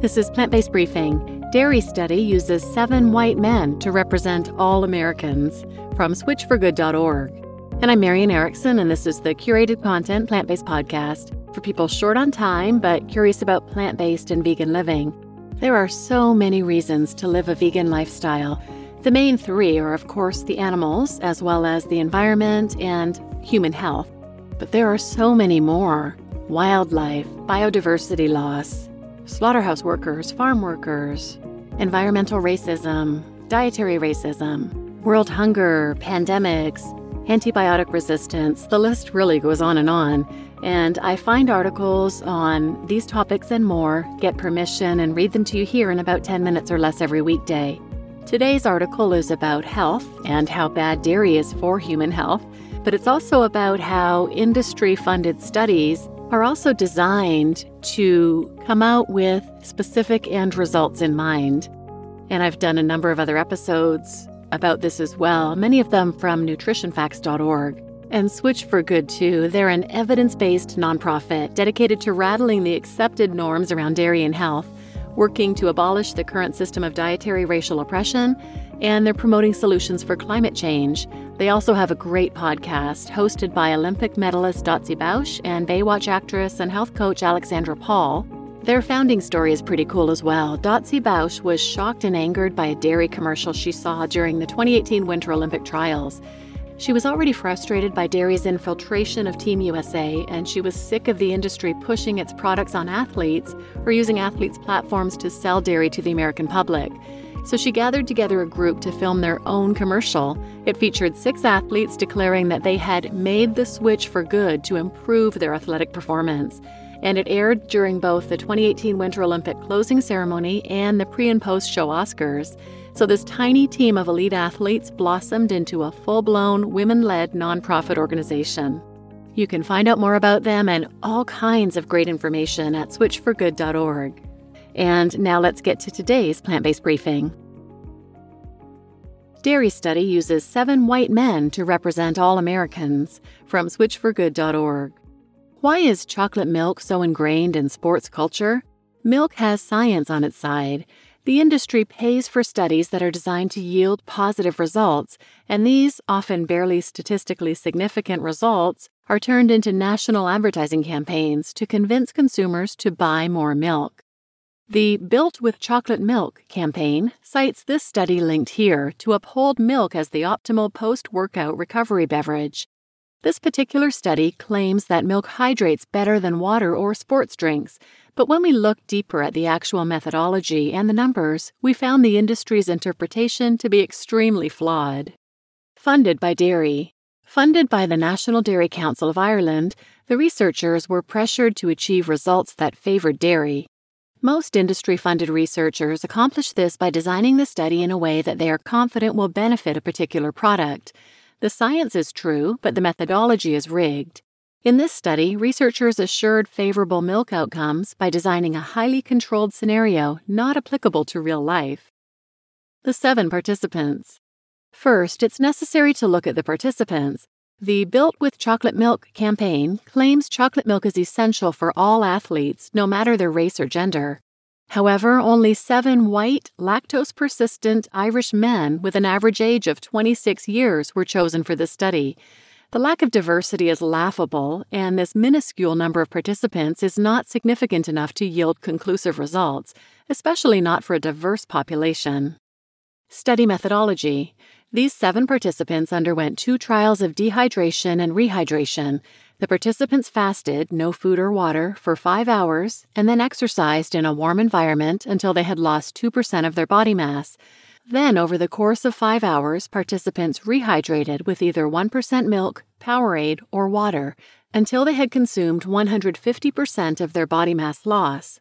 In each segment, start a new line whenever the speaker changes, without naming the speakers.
This is Plant Based Briefing. Dairy study uses seven white men to represent all Americans from switchforgood.org. And I'm Marian Erickson, and this is the curated content plant based podcast for people short on time but curious about plant based and vegan living. There are so many reasons to live a vegan lifestyle. The main three are, of course, the animals, as well as the environment and human health. But there are so many more wildlife, biodiversity loss, slaughterhouse workers, farm workers, environmental racism, dietary racism, world hunger, pandemics, antibiotic resistance. The list really goes on and on. And I find articles on these topics and more, get permission, and read them to you here in about 10 minutes or less every weekday. Today's article is about health and how bad dairy is for human health, but it's also about how industry funded studies are also designed to come out with specific end results in mind. And I've done a number of other episodes about this as well, many of them from nutritionfacts.org. And Switch for Good, too. They're an evidence based nonprofit dedicated to rattling the accepted norms around dairy and health, working to abolish the current system of dietary racial oppression, and they're promoting solutions for climate change. They also have a great podcast hosted by Olympic medalist Dotsie Bausch and Baywatch actress and health coach Alexandra Paul. Their founding story is pretty cool as well. Dotsie Bausch was shocked and angered by a dairy commercial she saw during the 2018 Winter Olympic trials. She was already frustrated by dairy's infiltration of Team USA, and she was sick of the industry pushing its products on athletes or using athletes' platforms to sell dairy to the American public. So she gathered together a group to film their own commercial. It featured six athletes declaring that they had made the switch for good to improve their athletic performance. And it aired during both the 2018 Winter Olympic closing ceremony and the pre and post show Oscars. So, this tiny team of elite athletes blossomed into a full blown, women led nonprofit organization. You can find out more about them and all kinds of great information at switchforgood.org. And now let's get to today's plant based briefing. Dairy study uses seven white men to represent all Americans from switchforgood.org. Why is chocolate milk so ingrained in sports culture? Milk has science on its side, the industry pays for studies that are designed to yield positive results, and these, often barely statistically significant results, are turned into national advertising campaigns to convince consumers to buy more milk. The Built with Chocolate Milk campaign cites this study linked here to uphold milk as the optimal post workout recovery beverage. This particular study claims that milk hydrates better than water or sports drinks, but when we looked deeper at the actual methodology and the numbers, we found the industry's interpretation to be extremely flawed. Funded by Dairy. Funded by the National Dairy Council of Ireland, the researchers were pressured to achieve results that favored dairy. Most industry funded researchers accomplish this by designing the study in a way that they are confident will benefit a particular product. The science is true, but the methodology is rigged. In this study, researchers assured favorable milk outcomes by designing a highly controlled scenario not applicable to real life. The seven participants. First, it's necessary to look at the participants. The Built with Chocolate Milk campaign claims chocolate milk is essential for all athletes, no matter their race or gender. However, only seven white, lactose persistent Irish men with an average age of 26 years were chosen for this study. The lack of diversity is laughable, and this minuscule number of participants is not significant enough to yield conclusive results, especially not for a diverse population. Study methodology. These seven participants underwent two trials of dehydration and rehydration. The participants fasted, no food or water, for five hours and then exercised in a warm environment until they had lost 2% of their body mass. Then, over the course of five hours, participants rehydrated with either 1% milk, Powerade, or water until they had consumed 150% of their body mass loss.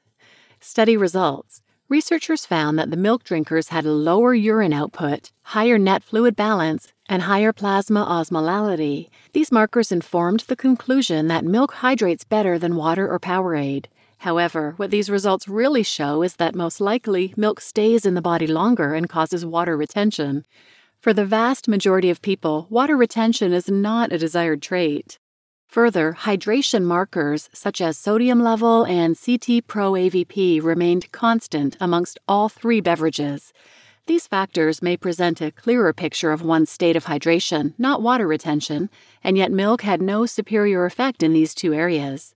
Study results researchers found that the milk drinkers had a lower urine output, higher net fluid balance, and higher plasma osmolality. These markers informed the conclusion that milk hydrates better than water or Powerade. However, what these results really show is that most likely milk stays in the body longer and causes water retention. For the vast majority of people, water retention is not a desired trait. Further, hydration markers such as sodium level and CT Pro AVP remained constant amongst all three beverages. These factors may present a clearer picture of one's state of hydration, not water retention, and yet milk had no superior effect in these two areas.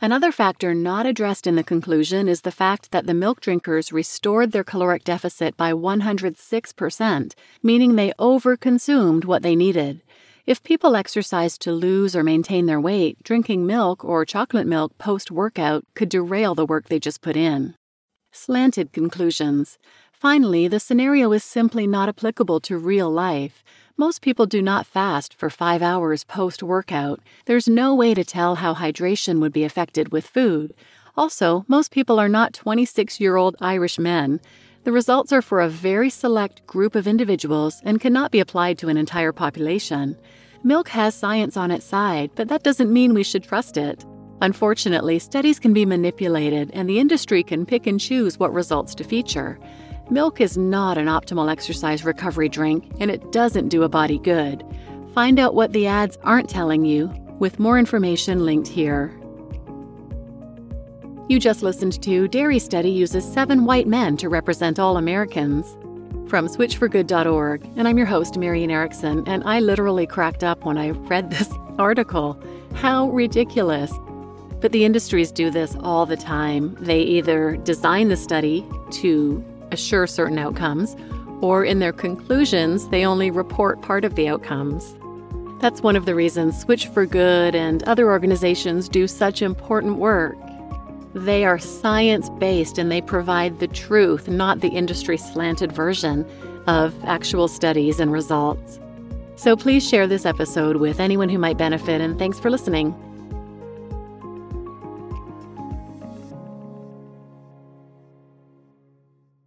Another factor not addressed in the conclusion is the fact that the milk drinkers restored their caloric deficit by 106%, meaning they overconsumed what they needed. If people exercise to lose or maintain their weight, drinking milk or chocolate milk post workout could derail the work they just put in. Slanted conclusions. Finally, the scenario is simply not applicable to real life. Most people do not fast for five hours post workout. There's no way to tell how hydration would be affected with food. Also, most people are not 26 year old Irish men. The results are for a very select group of individuals and cannot be applied to an entire population. Milk has science on its side, but that doesn't mean we should trust it. Unfortunately, studies can be manipulated and the industry can pick and choose what results to feature. Milk is not an optimal exercise recovery drink, and it doesn't do a body good. Find out what the ads aren't telling you with more information linked here. You just listened to Dairy Study uses seven white men to represent all Americans. From switchforgood.org, and I'm your host, Marian Erickson, and I literally cracked up when I read this article. How ridiculous! But the industries do this all the time. They either design the study to assure certain outcomes, or in their conclusions, they only report part of the outcomes. That's one of the reasons Switch for Good and other organizations do such important work. They are science based and they provide the truth, not the industry slanted version of actual studies and results. So please share this episode with anyone who might benefit, and thanks for listening.